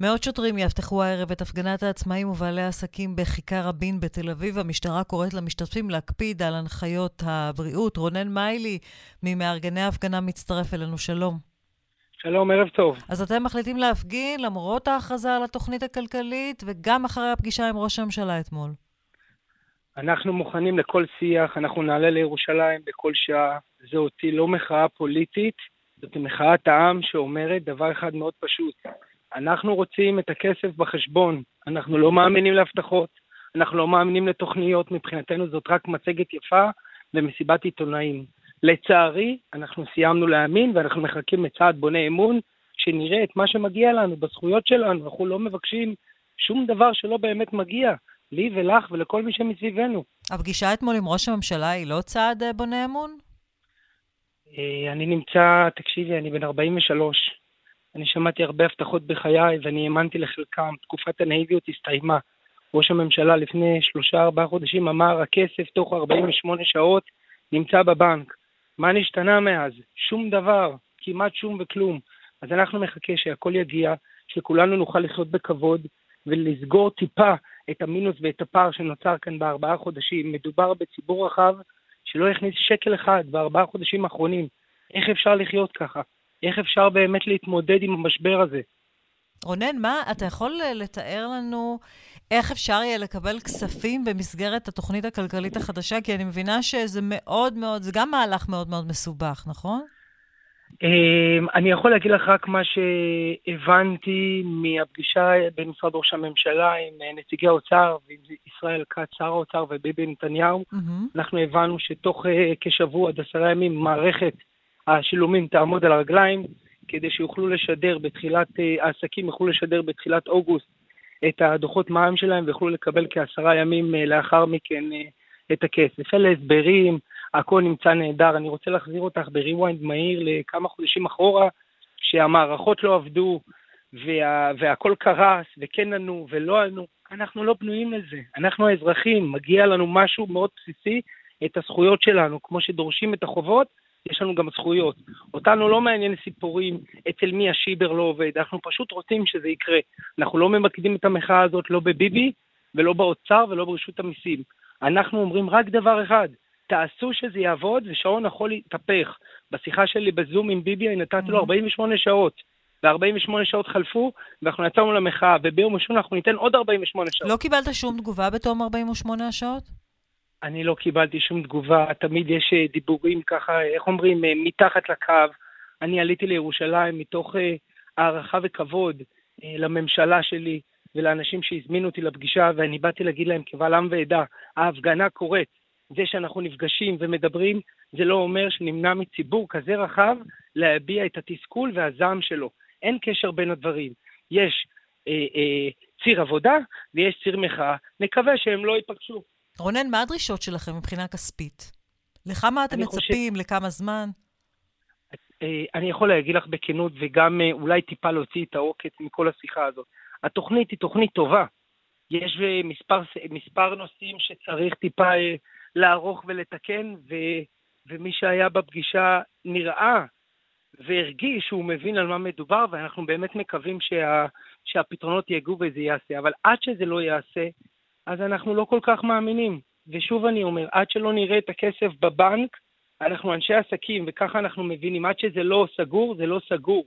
מאות שוטרים יאבטחו הערב את הפגנת העצמאים ובעלי העסקים בכיכר רבין בתל אביב. המשטרה קוראת למשתתפים להקפיד על הנחיות הבריאות. רונן מיילי, ממארגני ההפגנה, מצטרף אלינו. שלום. שלום, ערב טוב. אז אתם מחליטים להפגין למרות ההכרזה על התוכנית הכלכלית וגם אחרי הפגישה עם ראש הממשלה אתמול. אנחנו מוכנים לכל שיח, אנחנו נעלה לירושלים בכל שעה. זו אותי לא מחאה פוליטית, זאת מחאת העם שאומרת דבר אחד מאוד פשוט. אנחנו רוצים את הכסף בחשבון, אנחנו לא מאמינים להבטחות, אנחנו לא מאמינים לתוכניות, מבחינתנו זאת רק מצגת יפה ומסיבת עיתונאים. לצערי, אנחנו סיימנו להאמין ואנחנו מחכים לצעד בונה אמון, שנראה את מה שמגיע לנו בזכויות שלנו. אנחנו לא מבקשים שום דבר שלא באמת מגיע, לי ולך ולכל מי שמסביבנו. הפגישה אתמול עם ראש הממשלה היא לא צעד אה, בונה אמון? אה, אני נמצא, תקשיבי, אני בן 43. אני שמעתי הרבה הבטחות בחיי ואני האמנתי לחלקם. תקופת הנאיביות הסתיימה. ראש הממשלה לפני שלושה ארבעה חודשים אמר, הכסף תוך 48 שעות נמצא בבנק. מה נשתנה מאז? שום דבר, כמעט שום וכלום. אז אנחנו מחכה שהכל יגיע, שכולנו נוכל לחיות בכבוד ולסגור טיפה את המינוס ואת הפער שנוצר כאן בארבעה חודשים. מדובר בציבור רחב שלא הכניס שקל אחד בארבעה חודשים האחרונים. איך אפשר לחיות ככה? איך אפשר באמת להתמודד עם המשבר הזה? רונן, מה, אתה יכול לתאר לנו איך אפשר יהיה לקבל כספים במסגרת התוכנית הכלכלית החדשה? כי אני מבינה שזה מאוד מאוד, זה גם מהלך מאוד מאוד מסובך, נכון? אמ, אני יכול להגיד לך רק מה שהבנתי מהפגישה במשרד ראש הממשלה עם אה, נציגי האוצר ועם ישראל כץ, שר האוצר וביבי נתניהו. Mm-hmm. אנחנו הבנו שתוך אה, כשבוע עד עשרה ימים מערכת השילומים תעמוד על הרגליים, כדי שיוכלו לשדר בתחילת, אה, העסקים יוכלו לשדר בתחילת אוגוסט את הדוחות מע"מ שלהם ויוכלו לקבל כעשרה ימים לאחר מכן את הכסף. אלה הסברים, הכל נמצא נהדר. אני רוצה להחזיר אותך ב rewind מהיר לכמה חודשים אחורה, שהמערכות לא עבדו, וה, והכל קרס, וכן ענו ולא ענו. אנחנו לא בנויים לזה. אנחנו האזרחים, מגיע לנו משהו מאוד בסיסי, את הזכויות שלנו. כמו שדורשים את החובות, יש לנו גם זכויות. אותנו לא מעניין סיפורים אצל מי השיבר לא עובד, אנחנו פשוט רוצים שזה יקרה. אנחנו לא ממקדים את המחאה הזאת לא בביבי, ולא באוצר ולא ברשות המיסים. אנחנו אומרים רק דבר אחד, תעשו שזה יעבוד, ושעון החול יתהפך. בשיחה שלי בזום עם ביבי אני נתתי לו 48 mm-hmm. שעות. ו-48 שעות חלפו, ואנחנו יצאנו למחאה, וביום ראשון אנחנו ניתן עוד 48 שעות. לא קיבלת שום תגובה בתום 48 השעות? אני לא קיבלתי שום תגובה, תמיד יש אה, דיבורים ככה, איך אומרים, אה, מתחת לקו. אני עליתי לירושלים מתוך אה, הערכה וכבוד לממשלה שלי ולאנשים שהזמינו אותי לפגישה, ואני באתי להגיד להם קבל עם ועדה, ההפגנה קורית. זה שאנחנו נפגשים ומדברים, זה לא אומר שנמנע מציבור כזה רחב להביע את התסכול והזעם שלו. אין קשר בין הדברים. יש אה, אה, ציר עבודה ויש ציר מחאה. נקווה שהם לא ייפגשו. רונן, מה הדרישות שלכם מבחינה כספית? לכמה אתם מצפים? חושב... לכמה זמן? אה, אני יכול להגיד לך בכנות, וגם אה, אולי טיפה להוציא את העוקץ מכל השיחה הזאת. התוכנית היא תוכנית טובה. יש אה, מספר, מספר נושאים שצריך טיפה לערוך ולתקן, ו, ומי שהיה בפגישה נראה והרגיש שהוא מבין על מה מדובר, ואנחנו באמת מקווים שה, שהפתרונות יגעו וזה יעשה. אבל עד שזה לא יעשה, אז אנחנו לא כל כך מאמינים. ושוב אני אומר, עד שלא נראה את הכסף בבנק, אנחנו אנשי עסקים, וככה אנחנו מבינים, עד שזה לא סגור, זה לא סגור.